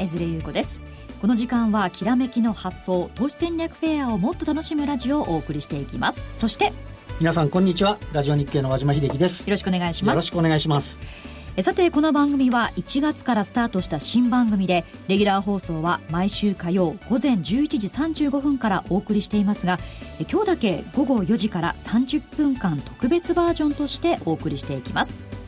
は江連優子です。この時間はきらめきの発想投資戦略フェアをもっと楽しむラジオをお送りしていきます。そして皆さんこんにちは。ラジオ日経の和島秀樹です。よろしくお願いします。よろしくお願いします。さてこの番組は1月からスタートした新番組でレギュラー放送は毎週火曜午前11時35分からお送りしていますが今日だけ午後4時から30分間特別バージョンとしてお送りしていきます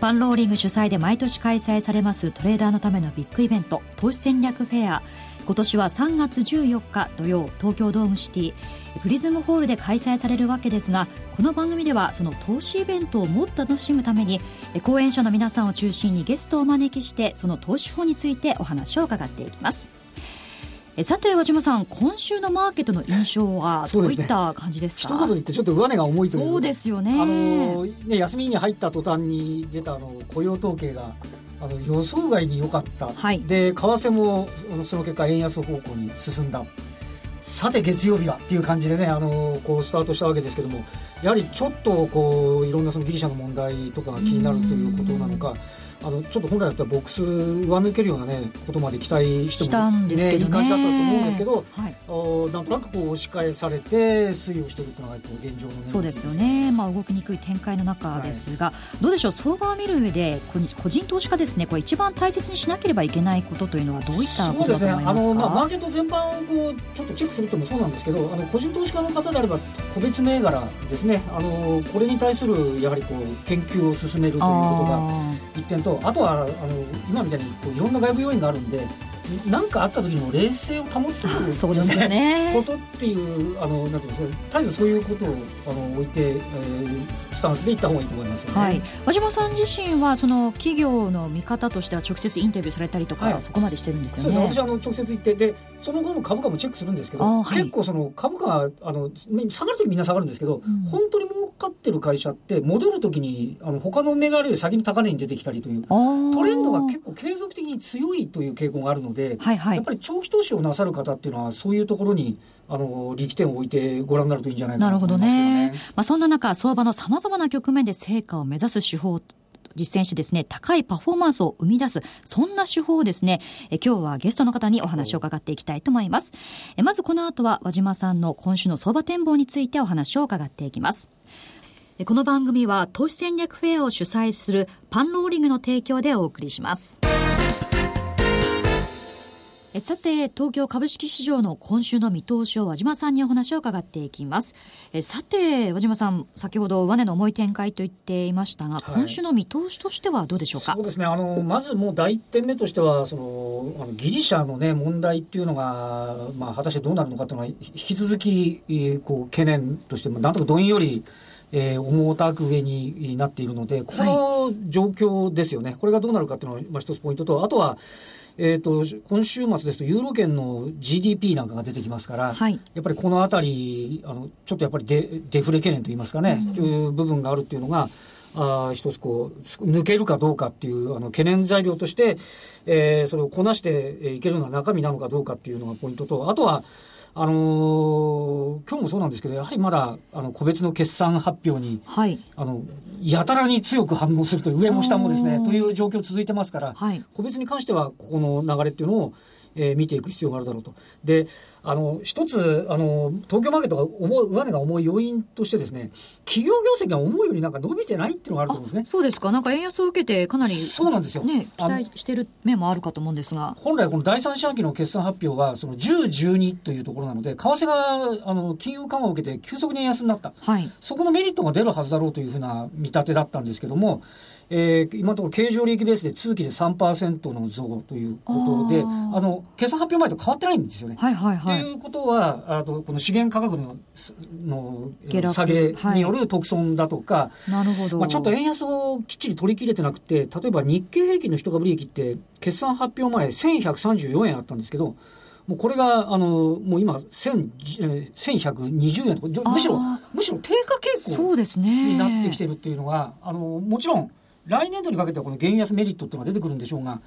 パンローリング主催で毎年開催されますトレーダーのためのビッグイベント投資戦略フェア。今年は3月14日土曜東京ドームシティプリズムホールで開催されるわけですがこの番組ではその投資イベントをもっと楽しむために講演者の皆さんを中心にゲストをお招きしてその投資法についてお話を伺っていきます。さて和島さん今週のマーケットの印象はどういった感じですか、ね、一言で言ってちょっと上値が重いという。そうですよね。あのね休みに入った途端に出たあの雇用統計があの予想外に良かった、はい、で為替もその結果円安方向に進んだ。さて月曜日はっていう感じでねあのこうスタートしたわけですけどもやはりちょっとこういろんなそのギリシャの問題とかが気になるということなのか。あのちょっと本来だったらボックス上抜けるような、ね、ことまで期待しても、ね、ね。いい感じだったと思うんですけど、はい、おなんとなくこう押し返されて推移をしているというのが現状の、ね、そうですよね、まあ、動きにくい展開の中ですが、はい、どうでしょう？相場を見る上で個人投資家ですね。これ一番大切にしなければいけないことというのはどういったことだと思いますか？そうですね。あの、まあ、マーケット全般をこうちょっとチェックするともそうなんですけどあの個人投資家の方であれば個別銘柄ですね。あのこれに対するやはりこう研究を進めるということが一点とあとはあの今みたいにこういろんな外部要因があるんで何かあった時にも冷静を保つという、そうですね、ことっていうあのなんていうんですか絶えずそういうことをあの置いて、えー、スタンスでいった方がいいと思います、ね、はい、和島さん自身はその企業の見方としては直接インタビューされたりとか、はい、そこまでしてるんですよね。そうです私あの直接行ってでその後の株価もチェックするんですけど、はい、結構その株価あの下がる時みんな下がるんですけど、うん、本当に儲かってる会社って戻る時にあの他の銘柄より先に高値に出てきたりというトレンドが結構継続的に強いという傾向があるので、はいはい、やっぱり長期投資をなさる方っていうのはそういうところにあの力点を置いてご覧になるといいんじゃないかなと思いますけどね。なるほどね。まあそんな中相場のさまざまな局面で成果を目指す手法実践してですね、高いパフォーマンスを生み出す、そんな手法をですね、え今日はゲストの方にお話を伺っていきたいと思います。えまずこの後は和島さんの今週の相場展望についてお話を伺っていきます。この番組は投資戦略フェアを主催するパンローリングの提供でお送りします。さて、東京株式市場の今週の見通しを和島さんにお話を伺っていきます。えさて、和島さん、先ほど上値の重い展開と言っていましたが、はい、今週の見通しとしてはどうでしょうか？そうですね。あの、まずもう第一点目としては、その、あのギリシャのね、問題っていうのが、まあ、果たしてどうなるのかというのは、引き続き、こう、懸念として、なんとかどんより、えー、重たく上になっているので、この状況ですよね、はい、これがどうなるかっていうのが、まあ、一つポイントと、あとは、えーと、今週末ですと、ユーロ圏の GDP なんかが出てきますから、はい、やっぱりこのあたりあの、ちょっとやっぱりデデフレ懸念といいますかね、うん、という部分があるっていうのが、あ一つこう、抜けるかどうかっていうあの懸念材料として、えー、それをこなしていけるような中身なのかどうかっていうのがポイントと、あとは、あのー、今日もそうなんですけど、やはりまだあの個別の決算発表に、はい、あのやたらに強く反応するという、上も下もですね、という状況続いてますから、はい、個別に関しては、ここの流れっていうのを、えー、見ていく必要があるだろうと。で、あの、一つ、あの、東京マーケットが重い、上値が重い要因としてですね、企業業績が思うようになんか伸びてないっていうのがあると思うんですね。そうですか。なんか円安を受けてかなり、そうなんですよ。ね、期待してる面もあるかと思うんですが。本来この第三四半期の決算発表が、その10、12というところなので、為替が、あの、金融緩和を受けて急速に円安になった。はい。そこのメリットが出るはずだろうというふうな見立てだったんですけども、えー、今のところ経常利益ベースで通期で3%の増ということで、あの決算発表前と変わってないんですよね。はいはいはい。ということは、あとこの資源価格のの下げによる特損だとか、はい、なるほど。まあ、ちょっと円安をきっちり取り切れてなくて、例えば日経平均の一株利益って、決算発表前1134円あったんですけど、もうこれが、あの、もう今、1120円とか、むしろ、むしろ低下傾向になってきてるっていうのが、あの、もちろん、来年度にかけてはこの減安メリットっていうのが出てくるんでしょうが、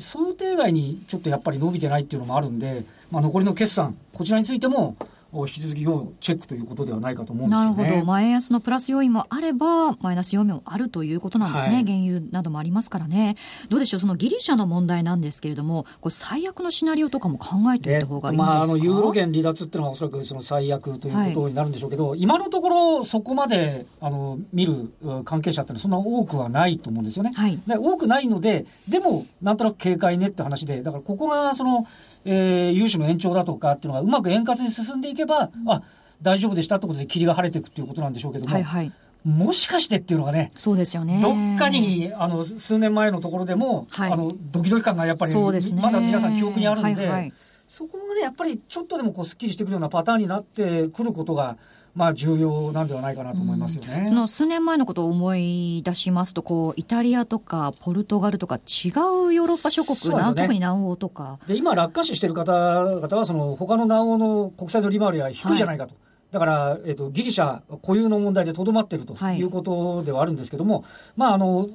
想定外にちょっとやっぱり伸びてないっていうのもあるんで、まあ、残りの決算、こちらについても、引き続き要チェックということではないかと思うんですよね。なるほど。まあ、円安のプラス要因もあれば、マイナス要因もあるということなんですね。はい、原油などもありますからね。どうでしょう、そのギリシャの問題なんですけれども、これ最悪のシナリオとかも考えておいた方がいいんですか、まあ、あの、ユーロ圏離脱っていうのはおそらくその最悪ということになるんでしょうけど、はい、今のところそこまで、あの、見る関係者ってのはそんな多くはないと思うんですよね。はい、で多くないので、でも、なんとなく警戒ねって話で、だからここがその、えー、融資の延長だとかっていうのがうまく円滑に進んでいけば、うん、あ大丈夫でしたってことで霧が晴れていくっていうことなんでしょうけども、はいはい、もしかしてっていうのがね、そうですよね。どっかにあの数年前のところでも、はい、あのドキドキ感がやっぱり、まだ皆さん記憶にあるんで、はいはい、そこがね、やっぱりちょっとでもこうすっきりしてくるようなパターンになってくることが、まあ、重要なんではないかなと思いますよね、うん、その数年前のことを思い出しますとこう、イタリアとかポルトガルとか、違うヨーロッパ諸国、ね、特に南欧とか。で今、落下死している方々は、その他の南欧の国債の利回りは低いじゃないかと。はい。だから、えっ、ー、と、ギリシャ固有の問題でとどまっているとい。うことではあるんですけども、はい、まあ、あの、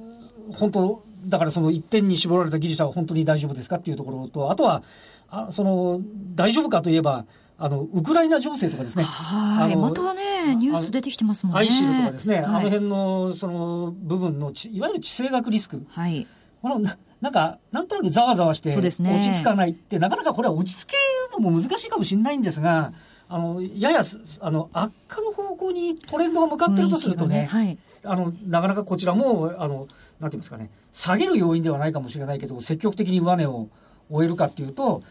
本当、だからその一点に絞られたギリシャは本当に大丈夫ですかっていうところと、あとは、あその、大丈夫かといえば、あの、ウクライナ情勢とかですね。はい。またね、ニュース出てきてますもんね。アイシルとかですね、はい、あの辺の、その、部分の、いわゆる地政学リスク。はい。この、なんか、なんとなくざわざわして、落ち着かないって、ね、なかなかこれは落ち着けるのも難しいかもしれないんですが、あの、やや、あの、悪化の方向にトレンドが向かってるとするとね、ねはい、あの、なかなかこちらも、あの、なんていうんですかね、下げる要因ではないかもしれないけど、積極的に上値を終えるかっていうと、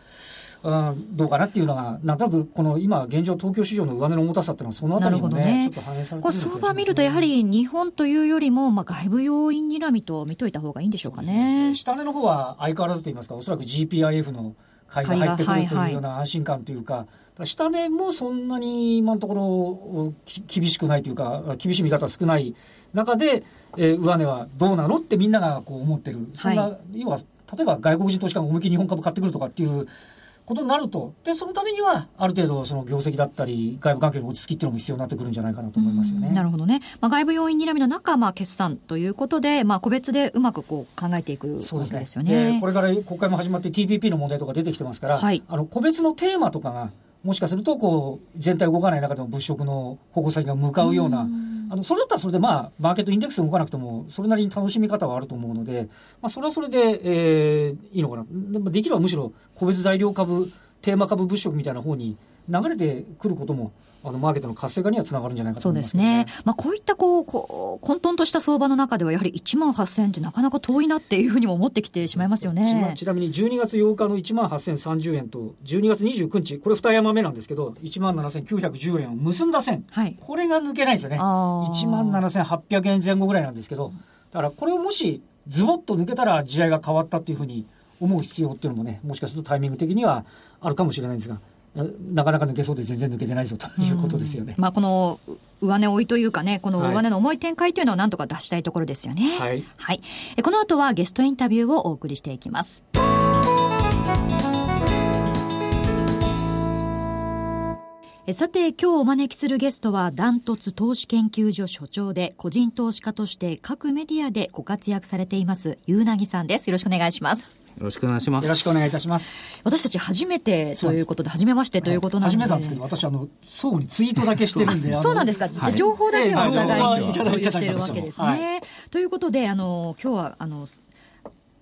うん、どうかなっていうのが、なんとなくこの今、現状、東京市場の上値の重たさっていうのは、そのあたりもね、ね。ちょっと反映されてる相場見ると、やはり日本というよりも、まあ、外部要因にらみと見といた方がいいんでしょうかね。ね。下値の方は相変わらずといいますか、おそらく GPIF の買いが入ってくるというような安心感というか、はいはい、下値もそんなに今のところ厳しくないというか、厳しい見方少ない中で、えー、上値はどうなのってみんながこう思ってる、そんな、はい、要は例えば外国人投資家が思いっきり日本株買ってくるとかっていうことになると、で、そのためには、ある程度、その業績だったり、外部関係の落ち着きっていうのも必要になってくるんじゃないかなと思いますよね。なるほどね。まあ、外部要因にらみの中、まあ、決算ということで、まあ、個別でうまくこう考えていくわけですよね。ねこれから国会も始まって TPP の問題とか出てきてますから、はい、あの、個別のテーマとかが、もしかすると、こう、全体動かない中でも物色の矛先が向かうような、あの、それだったらそれでまあ、マーケットインデックス動かなくても、それなりに楽しみ方はあると思うので、まあ、それはそれで、えー、いいのかな。で、できればむしろ、個別材料株、テーマ株物色みたいな方に流れてくることも、あのマーケットの活性化にはつながるんじゃないかと思います、ね、そうですね。まあ、こういったこう、こう、混沌とした相場の中では、やはり1万8000円ってなかなか遠いなっていうふうにも思ってきてしまいますよね。ちなみに12月8日の1万8030円と、12月29日、これ二山目なんですけど、1万7910円を結んだ線。はい。これが抜けないんですよね。1万7800円前後ぐらいなんですけど、だからこれをもし、ズボッと抜けたら地合が変わったっていうふうに思う必要っていうのもね、もしかするとタイミング的にはあるかもしれないんですが、なかなか抜けそうで全然抜けてないぞということですよね。まあ、この上値追いというかね、この上値の重い展開というのをなんとか出したいところですよね。はい。はい。この後はゲストインタビューをお送りしていきます。さて今日お招きするゲストはダントツ投資研究所所長で個人投資家として各メディアでご活躍されていますゆうなぎさんですよろしくお願いしますよろしくお願いします。よろしくお願いいたします。私たち初めてということで、初めましてということなんで。初めたんですけど、私、あの、相互にツイートだけしてるんで。そうなんですか。はい、情報だけはお互いに共有してるわけですね。はい、ということで、あの、今日は、あの、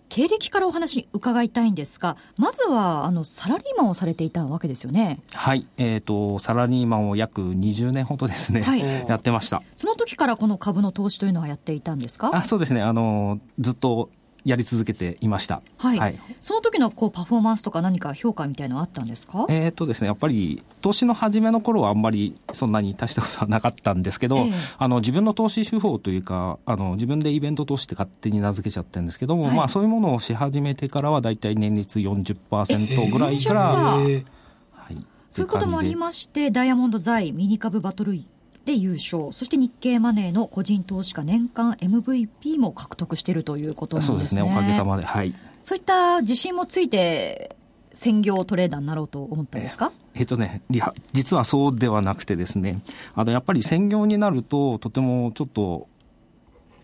経歴からお話伺いたいんですが、まずはあのサラリーマンをされていたわけですよね。はい、えっ、ー、とサラリーマンを約20年ほどですね、はい、やってました。その時からこの株の投資というのはやっていたんですか？あ、そうですね。あのずっとやり続けていました。はい。はい、その時のこうパフォーマンスとか何か評価みたいなのあったんですか？えっ、とですね、やっぱり投資の初めの頃はあんまりそんなに大したことはなかったんですけど、えー、あの自分の投資手法というか、あの自分でイベント投資って勝手に名付けちゃってるんですけども、はい、まあそういうものをし始めてからは大体年率40%ぐらいから、えー、はい。そういうこともありまして、ダイヤモンド財ミニ株バトルで優勝、そして日経マネーの個人投資家年間 MVP も獲得しているということなんですね。そうですね、おかげさまで。はい。そういった自信もついて、専業トレーダーになろうと思ったんですか？えっとね、いや、実はそうではなくてですね、あの、やっぱり専業になると、とてもちょっと、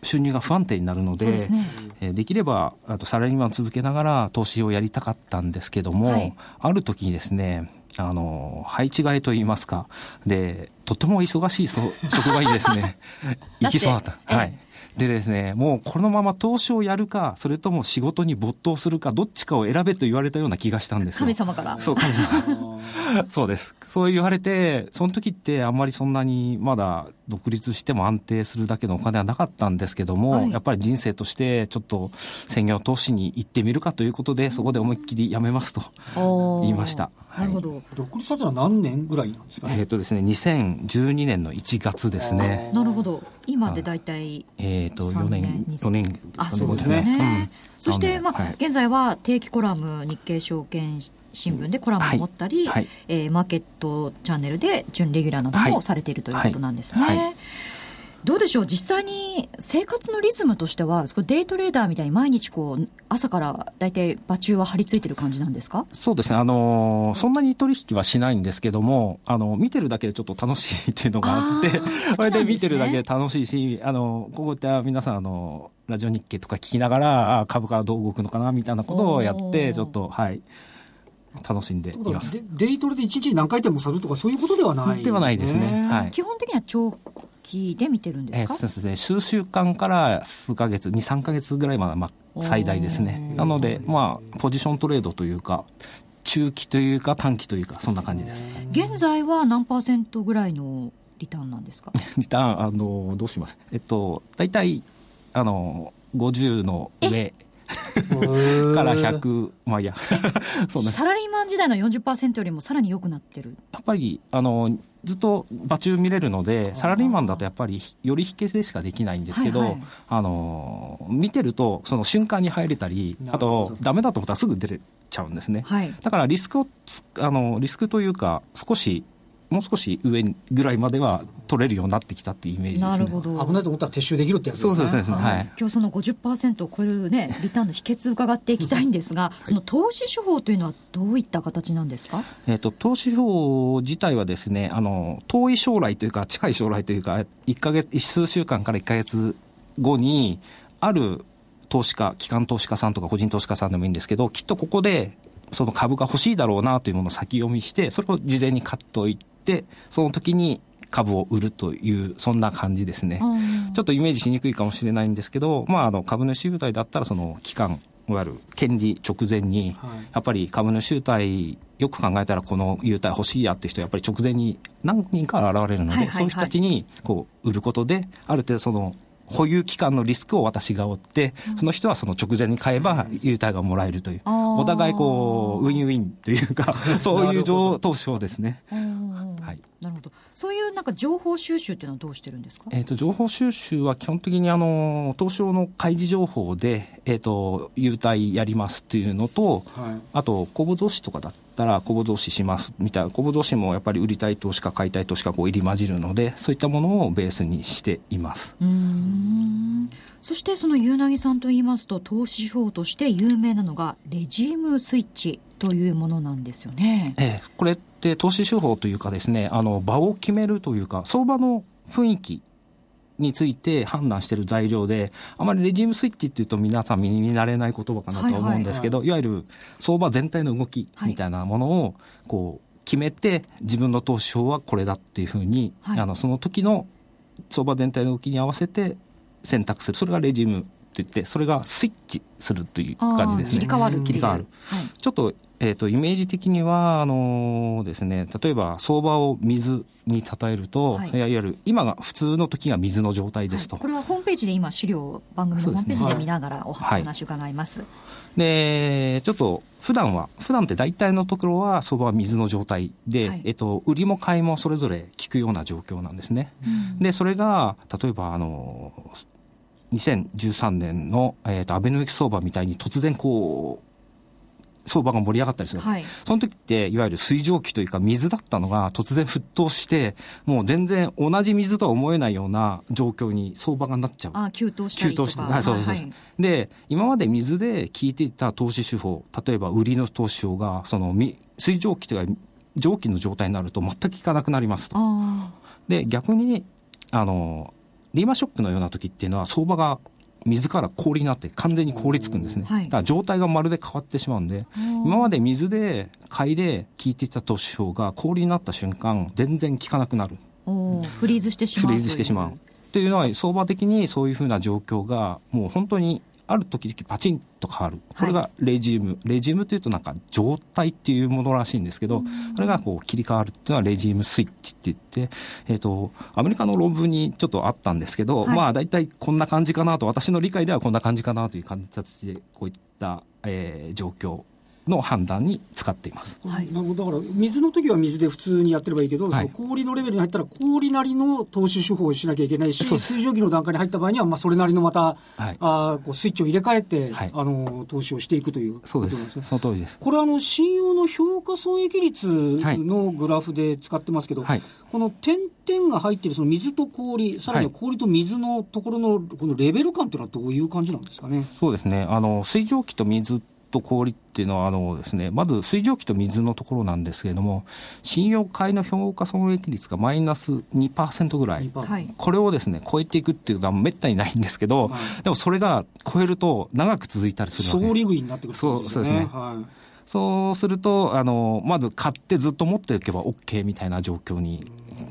収入が不安定になるので、で、ね、えできればあとサラリーマンを続けながら投資をやりたかったんですけども、はい、ある時にですねあの配置換えといいますかでとても忙しいそ職場にですね行きそうだった。はい、でですね、もうこのまま投資をやるか、それとも仕事に没頭するか、どっちかを選べと言われたような気がしたんです神様から。そう、神様。そうです。そう言われて、その時ってあんまりそんなにまだ独立しても安定するだけのお金はなかったんですけども、はい、やっぱり人生としてちょっと専業投資に行ってみるかということで、そこで思いっきり辞めますと言いました。なるほど。独立されたのは何年ぐらいなんですか、ね、えっ、とですね、2012年の1月ですね。なるほど。今で大体、えっ、と、4年、4年ですかね。そうですね。そして、まあ、現在は定期コラム、日経証券新聞でコラムを持ったり、はい、えー、マーケットチャンネルで準レギュラーなどもされているということなんですね。はい。はい。どうでしょう、実際に生活のリズムとしては、デイトレーダーみたいに毎日こう、朝から大体、場中は張り付いてる感じなんですか？そうですね、あのそんなに取引はしないんですけども、あの見てるだけでちょっと楽しいっていうのがあって、それで見てるだけで楽しいし、あのこういった皆さんあの、ラジオ日経とか聞きながら、株価はどう動くのかなみたいなことをやって、ちょっと、はい。楽しんでいます。デイトレで1日に何回転もするとかそういうことではない、ね、ではないですね、はい、基本的には長期で見てるんですか、えー、そうですね。数週間から数か月23か月ぐらいまで、まあ、最大ですね。なのでまあポジショントレードというか中期というか短期というかそんな感じです。現在は何パーセントぐらいのリターンなんですか？リターンあのどうします。えっと大体あの50の上 から100、まあいや そうね、サラリーマン時代の40%よりもさらに良くなってる。やっぱりあのずっと場中見れるのでサラリーマンだとやっぱりより引けでしかできないんですけど、はいはい、あの見てるとその瞬間に入れたりあとダメだと思ったらすぐ出れちゃうんですね、はい、だからリスクをあのリスクというか少しもう少し上ぐらいまでは取れるようになってきたっていうイメージです、ね、なるほど。危ないと思ったら撤収できるってやつですね。そうですね、はい、今日その50%を超えるねリターンの秘訣を伺っていきたいんですが、はい、その投資手法というのはどういった形なんですか、えーと、投資手法自体はですねあの遠い将来というか近い将来というか1か月数週間から1か月後にある投資家機関投資家さんとか個人投資家さんでもいいんですけどきっとここでその株が欲しいだろうなというものを先読みしてそれを事前に買っておいてってその時に株を売るというそんな感じですね、ちょっとイメージしにくいかもしれないんですけど、まあ、あの株主優待だったらその期間いわゆる。権利直前に、やっぱり株主優待よく考えたらこの優待欲しいやって人やっぱり直前に何人か現れるので、そういう人たちにこう売ることである程度その保有期間のリスクを私が負って、その人はその直前に買えば優待がもらえるという、お互いこう、ウィンウィンというか、そういう投資をですね。はい、なるほど。そういうなんか情報収集っていうのはどうしてるんですか、えーと、情報収集は基本的にあの東証の開示情報で、えーと、優待やりますっていうのと、はい、あと公募増資とかだったら公募増資しますみたいな公募増資もやっぱり売りたい投資家買いたい投資家こう入り混じるのでそういったものをベースにしています。うん。そしてその夕凪さんといいますと投資手法として有名なのがレジームスイッチというものなんですよね。ええ、これって投資手法というかですね、あの場を決めるというか、相場の雰囲気について判断している材料で、あまりレジームスイッチっていうと皆さん耳に慣れない言葉かなと思うんですけど、いわゆる相場全体の動きみたいなものをこう決めて、自分の投資法はこれだっていうふうに、はい、あのその時の相場全体の動きに合わせて選択する、それがレジームって言って、それがスイッチするという感じですね。切り替わる。切り替わる。はい、ちょっとえーと、イメージ的にはあのー、ですね、例えば相場を水に例えると、はい、いわゆる今が普通の時が水の状態ですと、はい、これはホームページで今資料番組のホームページで見ながらお話伺います、でちょっと普段は普段って大体のところは相場は水の状態で、はい、えっと、売りも買いもそれぞれ効くような状況なんですね、うん、でそれが例えばあの2013年の、えーと、アベノミク相場みたいに突然こう相場が盛り上がったりする、はい、その時っていわゆる水蒸気というか水だったのが突然沸騰してもう全然同じ水とは思えないような状況に相場がなっちゃう。あ急騰したりとか。急騰して、はい、そうです、はい、で今まで水で効いていた投資手法例えば売りの投資法がその水蒸気というか蒸気の状態になると全く効かなくなりますと。で逆にあのリーマンショックのような時っていうのは相場が水から氷になって完全に凍りつくんですね、はい、だから状態がまるで変わってしまうんで今まで水で買いで効いていた投資法が氷になった瞬間全然効かなくなる。フリーズしてしまう。フリーズしてしまう。っていうのは相場的にそういうふうな状況がもう本当にある時々パチンと変わる、これがレジウム、レジウムというとなんか状態っていうものらしいんですけど、これがこう切り替わるっていうのはレジウムスイッチって言って、えっ、ー、と、アメリカの論文にちょっとあったんですけど、はい、まあ大体こんな感じかなと、私の理解ではこんな感じかなという形で、こういった、えー、状況の判断に使っています、はい、なるほど。だから水の時は水で普通にやってればいいけど、はい、その氷のレベルに入ったら氷なりの投資手法をしなきゃいけないし水蒸気の段階に入った場合には、まあ、それなりのまた、はい、あこうスイッチを入れ替えて、はい、あの投資をしていくというそうです、ね、その通りです。これあの信用の評価損益率のグラフで使ってますけど、はい、この点々が入っているその水と氷さらに氷と水のところのこのレベル感というのはどういう感じなんですかね？そうですね。あの水蒸気と水と氷っていうのは、あのですね、まず水蒸気と水のところなんですけれども、信用買いの評価損益率がマイナス2%ぐらい、これをですね、超えていくっていうのはめったにないんですけど、はい、でもそれが超えると長く続いたりするわけ。総利食いになってくる、ね、そうそうですね。はい。そうすると、あの、まず買ってずっと持っていけば OK みたいな状況に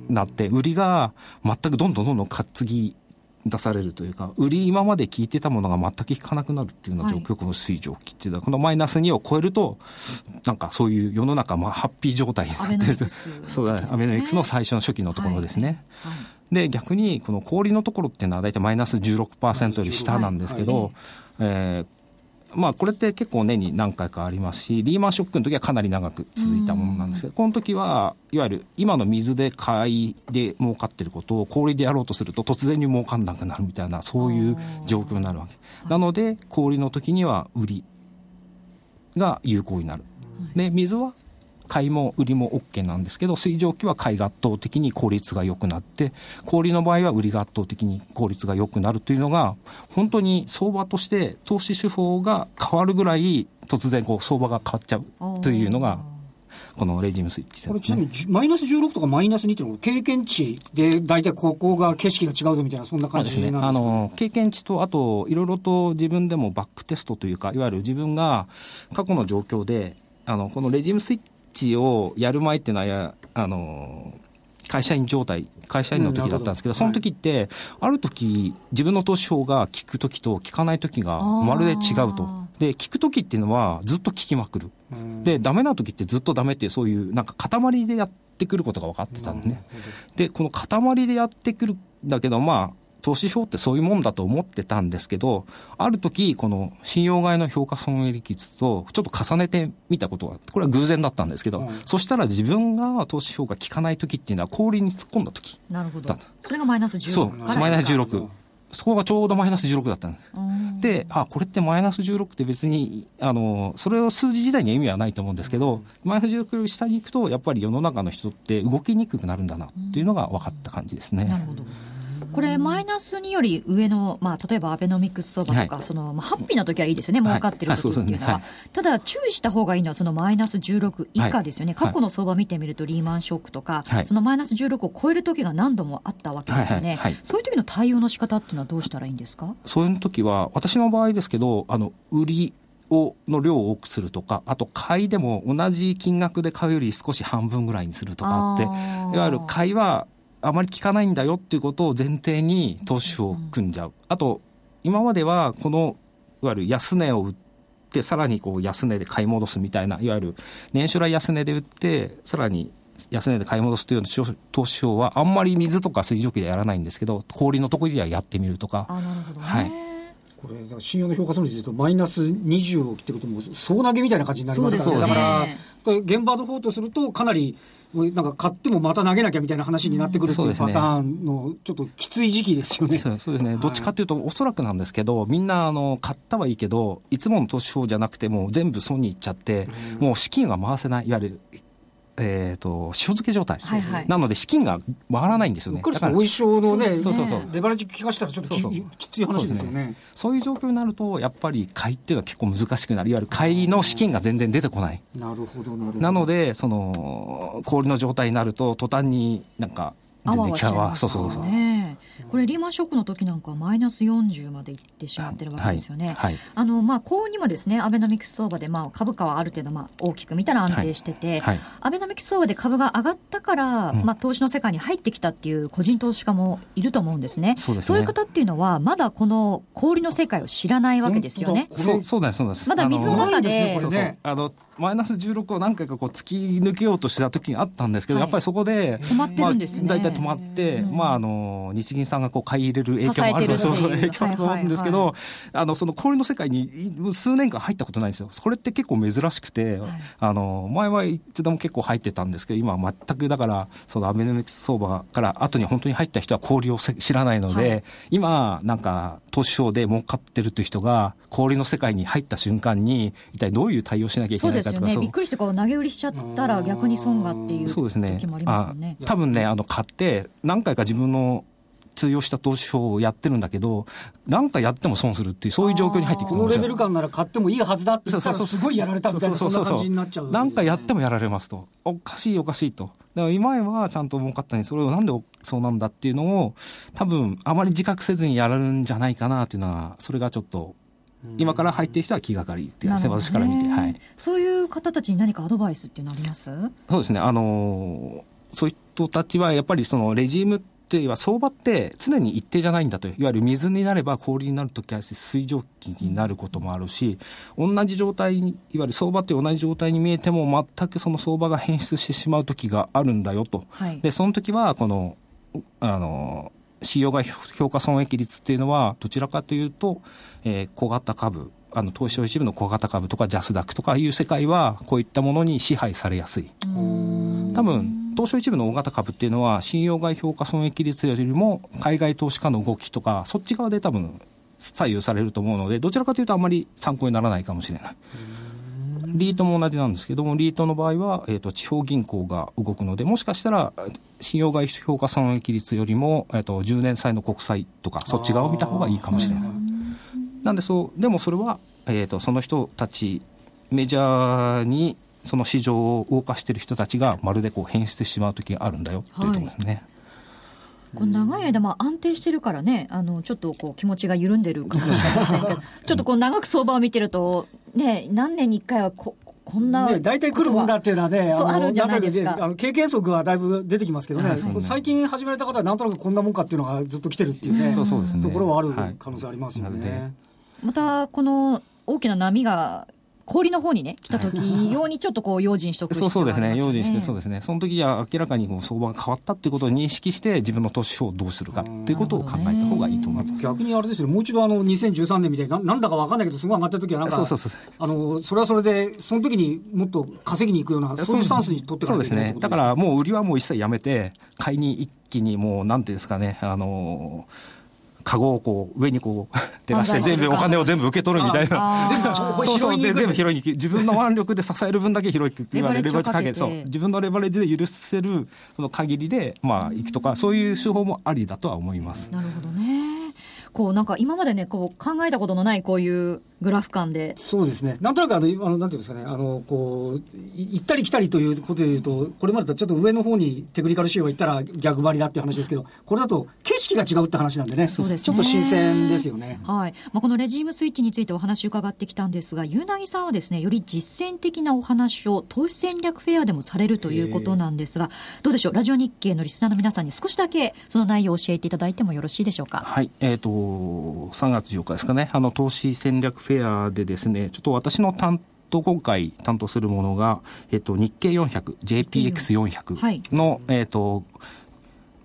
なって、売りが全くどんどんどんどん担ぎ出されるというか、売り今まで聞いてたものが全く効かなくなるっていうような状況、はい、この水蒸気っていうのは、このマイナス2を超えると、なんかそういう世の中、まあ、ハッピー状態になってる、そうだね、アベノミクスの最初の初期のところですね。はい。はい、で、逆に、この氷のところっていうのは大体マイナス16%より下なんですけど、えーまあ、これって結構年に何回かありますし、リーマンショックの時はかなり長く続いたものなんですけど、この時はいわゆる今の水で買いで儲かってることを氷でやろうとすると突然に儲かんなくなるみたいな、そういう状況になるわけ。なので、氷の時には売りが有効になる。で、水は買いも売りも OK なんですけど、水蒸気は買いが圧倒的に効率が良くなって、氷の場合は売りが圧倒的に効率が良くなるというのが、本当に相場として投資手法が変わるぐらい、突然こう相場が変わっちゃうというのが、このレジムスイッチ、ね、これちなみにマイナス16とかマイナス2っていうのは経験値で大体ここが景色が違うぞみたいなそんな感じですね。あの経験値とあといろいろと自分でもバックテストというかいわゆる自分が過去の状況であのこのレジムスイッチをやる前っていうのはや、あの、会社員状態、会社員の時だったんですけど、その時って、ある時、自分の投資法が効く時と効かない時がまるで違うと。で、効く時っていうのはずっと効きまくる。で、ダメな時ってずっとダメっていう、そういう、なんか塊でやってくることが分かってたんでね。で、この塊でやってくるんだけど、まあ、投資表ってそういうもんだと思ってたんですけど、ある時、この信用買いの評価損益率とちょっと重ねてみたことが、これは偶然だったんですけど、うん、そしたら自分が投資評価効かない時っていうのは氷に突っ込んだ時なるほど。それがマイナス16。そう、マイナス16。そこがちょうどマイナス16だったんです。で、あ、これってマイナス16って別に、あの、それを数字自体には意味はないと思うんですけど、うん、マイナス16より下に行くと、やっぱり世の中の人って動きにくくなるんだなっていうのが分かった感じですね。なるほど。これ、マイナスにより上の、まあ、例えばアベノミクス相場とか、はい、そのまあ、ハッピーな時はいいですよね、儲かってる時っていうのは、はい。ただ、注意した方がいいのは、そのマイナス16以下ですよね、過去の相場見てみると、リーマンショックとか、そのマイナス16を超える時が何度もあったわけですよね、そういう時の対応の仕方っていうのは、どうしたらいいんですか？そういう時は、私の場合ですけど、あの売りをの量を多くするとか、あと買いでも同じ金額で買うより少し半分ぐらいにするとかって、いわゆる買いはあまり効かないんだよっていうことを前提に投資を組んじゃう。あと、今まではこの、いわゆる安値を売って、さらにこう安値で買い戻すみたいな、いわゆる年初来安値で売って、さらに安値で買い戻すというような投資法は、あんまり水とか水蒸気でやらないんですけど、氷のところではやってみるとか。あなるほど、ね、はい。これ、信用の評価損率でいうと、マイナス20を切ってると、もう総投げみたいな感じになりますから、ね、だから、現場の方とすると、かなりなんか買ってもまた投げなきゃみたいな話になってくるっていうパターンの、ちょっときつい時期ですよね。そうですね、どっちかというと、おそらくなんですけど、みんなあの買ったはいいけど、いつもの投資法じゃなくて、もう全部損にいっちゃって、もう資金が回せない、いわゆるえーと、塩漬け状態、はいはい、なので資金が回らないんですよね。だからお衣装のね、そうそうそう。レバレッジ効かしたらちょっときそうそうきつい話ですよね。そういう状況になると、やっぱり買いっていうのは結構難しくなる、い。わゆる買いの資金が全然出てこない。なるほどなるほど。なので、その氷の状態になると、途端になんか、あわあわしちゃいはますそうそうそう。ねこれリーマンショックの時なんかはマイナス40までいってしまってるわけですよね。はいはい。あのまあ幸運にもですねアベノミクス相場でまあ株価はある程度まあ大きく見たら安定してて、はい。アベノミクス相場で株が上がったから、うん。まあ投資の世界に入ってきたっていう個人投資家もいると思うんですね。そうですね。いう方っていうのはまだこの氷の世界を知らないわけですよね。そうそうなんですそうなんです。まだ水の中で。これね。あのマイナス16を何回かこう突き抜けようとした時があったんですけど、はい。やっぱりそこで止まってるんですよね。まあ、大体止まって、うん。まあ、あの日銀さんがこう買い入れる影響もあるそう影響もあるんですけど、あのその氷の世界にい数年間入ったことないんですよ、これって結構珍しくて、はい。あの前はいつでも結構入ってたんですけど、今は全くだから、そのアベノミクス相場から後に本当に入った人は氷をせ知らないので、はい。今、なんか投資商で儲かってるという人が、氷の世界に入った瞬間に、一体どういう対応しなきゃいけないかとか。ですよね。びっくりしてこう投げ売りしちゃったら逆に損がっていうそうですね時もありますよね。あ多分ねあの買って何回か自分の通用した投資法をやってるんだけど何回やっても損するっていうそういう状況に入っていくことのレベル感なら買ってもいいはずだって言ったらすごいやられたみたいなそんな感じになっちゃう何回やってもやられますと。おかしいおかしいとだから今はちゃんと儲かったのにそれをなんでそうなんだっていうのを多分あまり自覚せずにやるんじゃないかなっていうのはそれがちょっと今から入っている人は気がかりっていうね。私から見て。はい。そういう方たちに何かアドバイスっていうのあります？そうですね、あのーそういう人たちはやっぱりそのレジームっていうのは相場って常に一定じゃないんだと。いわゆる水になれば氷になるときは水蒸気になることもあるし同じ状態にいわゆる相場って同じ状態に見えても全くその相場が変質してしまう時があるんだよと。はい。でその時はこのあの使用外評価損益率っていうのはどちらかというと、えー小型株あの東証一部の小型株とかジャスダックとかいう世界はこういったものに支配されやすい。多分東証一部の大型株っていうのは信用外評価損益率よりも海外投資家の動きとかそっち側で多分左右されると思うのでどちらかというとあんまり参考にならないかもしれないリートも同じなんですけども、リートの場合は、えー、と地方銀行が動くので、もしかしたら、信用外評価損益率よりも、えー、と10年債の国債とか、そっち側を見た方がいいかもしれない。なんでそう、でもそれは、えー、とその人たち、メジャーにその市場を動かしている人たちが、まるでこう変質してしまう時があるんだよというところですね。こう長い間まあ安定してるからね、あのちょっとこう気持ちが緩んでるかもしれませんけど、ちょっとこう長く相場を見てると、ね、何年に1回はここんなね、大体来るもんだっていうのはね、そあるんじゃないですか。あの経験則はだいぶ出てきますけどね、はい。最近始められた方はなんとなくこんなもんかっていうのがずっと来てるっていうね、そうそうですね。ところはあるはい。可能性ありますよなので。ね。またこの大きな波が氷の方にね、来た時用にちょっとこう用心しておく必そう要がありますよね。そうですね、用心して、そうですね、その時には明らかにこう相場が変わったっていうことを認識して、自分の投資法をどうするかっていうことを考えた方がいいと思います。逆にあれですよ。ね、もう一度あの2013年みたいにな、なんだかわかんないけど、すごい上がった時は、なんか、そうそうそう。あのそれはそれで、その時にもっと稼ぎに行くような、そういうスタンスに取ってそうですね、だからもう売りはもう一切やめて、買いに一気にもう、なんていうんですかね、あのカゴをこう上にこう 照らして、全部お金を全部受け取るみたいな。全部そうそうで拾いに行く。全部拾いに行く。自分の腕力で支える分だけ拾いに行く。レバレッジをかけて。そう。自分のレバレッジで許せるその限りでまあ行くとかそういう手法もありだとは思います。なるほどね。こうなんか今までね、こう考えたことのないこういうグラフ感で、そうですね、なんとなくあの、あのなんていうんですかね、あのこうい行ったり来たりということでいうと、これまでとちょっと上の方にテクニカル仕様が行ったら逆張りだっていう話ですけど、これだと景色が違うって話なんでね、そうですね。ちょっと新鮮ですよね。はい。まあ、このレジームスイッチについてお話伺ってきたんですが、ゆうなぎさんはですね、より実践的なお話を投資戦略フェアでもされるということなんですが、どうでしょう、ラジオ日経のリスナーの皆さんに少しだけその内容を教えていただいてもよろしいでしょうか？はい、えっ、と、3月14日ですかね、あの、投資戦略フェアでですね、ちょっと私の担当、今回担当するものが、えっ、と、日経400、JPX400 の、えっ、と、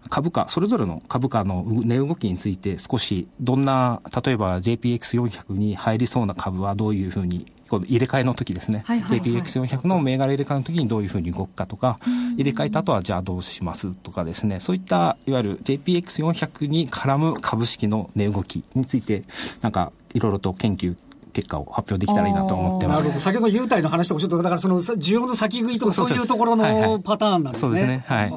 株価、それぞれの株価の値動きについて少し、どんな、例えば JPX400 に入りそうな株はどういうふうに、この入れ替えの時ですね、はいはいはい。JPX400 の銘柄入れ替えの時にどういうふうに動くかとか、入れ替えた後はじゃあどうしますとかですね、そういったいわゆる JPX400 に絡む株式の値動きについて、なんかいろいろと研究結果を発表できたらいいなと思ってますなるほ。ど先ほどの優待の話とか、ちょっとだからその需要の先食いとか、そういうところのパターンなんですね。そうですねはい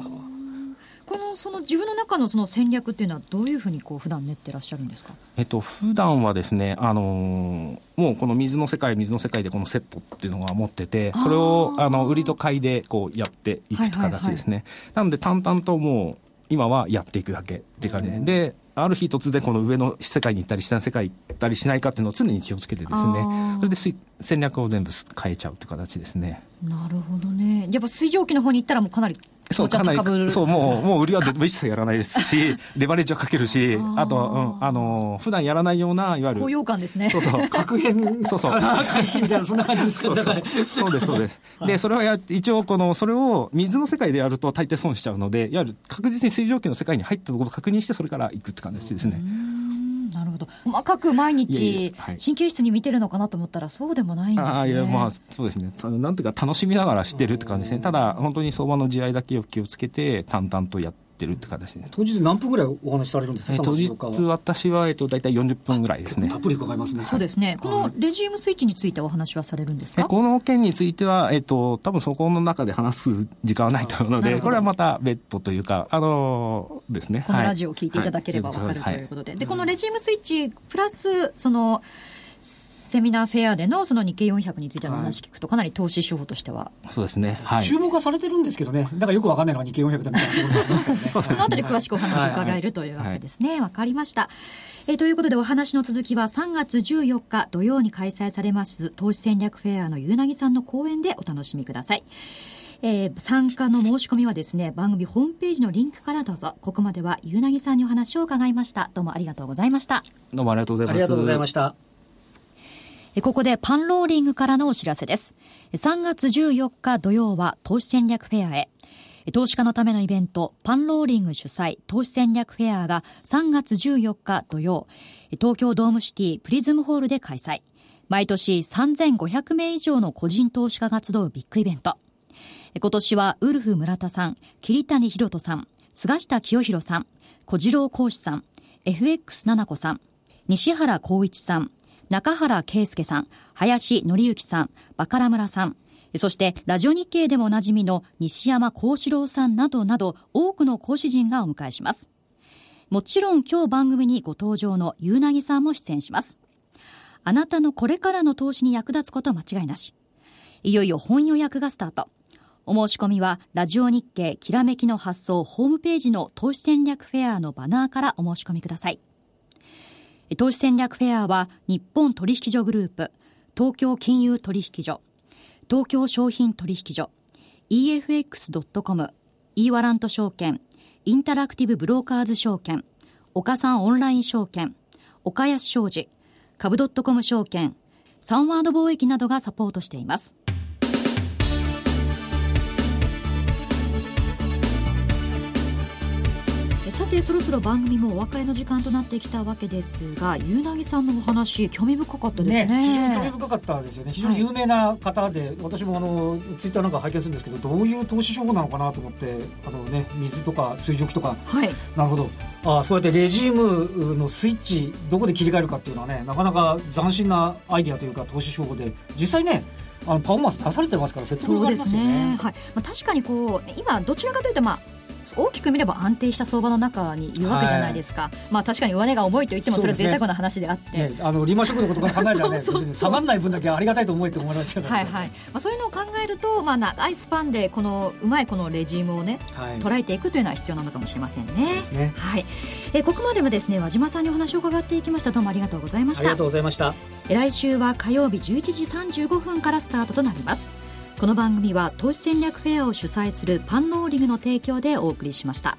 このその自分の中のその戦略っていうのは、どういうふうにこう普段練ってらっしゃるんですか？えっと、普段はですね、あのーもうこの水の世界、水の世界でこのセットっていうのが持ってて、それをあの売りと買いでこうやっていくはいはいはい形ですね。なので、淡々ともう、今はやっていくだけっていう感じで、である日突然この上の世界に行ったり下の世界行ったりしないかっていうのを常に気をつけてですね。それで戦略を全部変えちゃうっていう形ですね。なるほどね。やっぱ水蒸気の方に行ったらもうかなりそうかなりそうもうもう売りは一切やらないですし レバレッジはかけるしあとは、うん、あの普段やらないようないわゆる。高揚感ですね。そうそう核変そうそう。開始みたいなそんな感じですかそうですそうです、でそれはや一応このそれを水の世界でやると大抵損しちゃうのでいわゆる確実に水蒸気の世界に入ったところを確認してそれから行くって感じですね。ど細かく毎日神経質に見てるのかなと思ったらそうでもないんですね。あいやまあそうですね。なんていうか楽しみながらしてるって感じですね。ただ本当に相場の地合いだけを気をつけて淡々とやってってるって形で当日何分ぐらいお話しされるんですか、えー、当日私は、えっと、大体40分ぐらいですね。たっぷり伺いますね。そうですね、このレジームスイッチについてお話はされるんですか？この件については、えっと多分そこの中で話す時間はないと思うのでこれはまた別途というかあのー、ですね。このラジオを聞いていただければ分かる、はい、ということで、でこのレジームスイッチプラスそのセミナーフェアでのその日経400についての話聞くと、かなり投資手法としては。そうですね。はい、注目はされてるんですけどね、だからよくわかんないのが日経400だみたいなところがありますからね。そのあたり詳しくお話を伺えるというわけですね。わ、はい、かりました。えー、ということでお話の続きは3月14日土曜に開催されます投資戦略フェアのゆうなぎさんの講演でお楽しみください。えー、参加の申し込みはですね番組ホームページのリンクからどうぞここまではゆうなぎさんにお話を伺いましたどうもありがとうございましたどうもありがとうございますありがとうございましたここでパンローリングからのお知らせです。3月14日土曜は投資戦略フェアへ。投資家のためのイベント、パンローリング主催投資戦略フェアが3月14日土曜、東京ドームシティプリズムホールで開催。毎年3500名以上の個人投資家が集うビッグイベント。今年はウルフ村田さん、桐谷博人さん、菅下清弘さん、小次郎講師さん、FX 七子さん、西原光一さん、中原圭介さん、林則之さん、バカラ村さん、そしてラジオ日経でもおなじみの西山幸四郎さんなどなど多くの講師陣がお迎えします。もちろん今日番組にご登場のゆうなぎさんも出演します。あなたのこれからの投資に役立つこと間違いなし。いよいよ本予約がスタート。お申し込みは、ラジオ日経きらめきの発送ホームページの投資戦略フェアのバナーからお申し込みください。投資戦略フェアは日本取引所グループ、東京金融取引所、東京商品取引所、EFX.com、e ワラント証券、インタラクティブブローカーズ証券、岡三オンライン証券、岡安商事、株ドットコム証券、サンワード貿易などがサポートしています。てそろそろ番組もお別れの時間となってきたわけですがゆうなぎさんのお話興味深かったですね、ね、非常に興味深かったですよね。非常に有名な方で、はい、私もあのツイッターなんか拝見するんですけどどういう投資手法なのかなと思ってあの、ね、水とか水蒸気とか、はい、なるほど。あそうやってレジームのスイッチどこで切り替えるかっていうのはねなかなか斬新なアイデアというか投資手法で。実際ねあのパフォーマンス出されてますから説明がありますよね。ね。はい。まあ、確かにこう今どちらかというとまあ大きく見れば安定した相場の中にいるわけじゃないですか、はい、まあ確かに上値が重いと言ってもそれは贅沢な話であって、ねね、あのリーマンショックのことから考えたらね下がらない分だけありがたいと思えて思いましたはいはい、まあ、そういうのを考えると、まあ、長いスパンでこのうまいこのレジームをね、はい、捉えていくというのは必要なのかもしれませんね。ね。はい。えここまではですね和島さんにお話を伺っていきました。どうもありがとうございました。ありがとうございました。来週は火曜日11時35分からスタートとなりますこの番組は投資戦略フェアを主催するパンローリングの提供でお送りしました。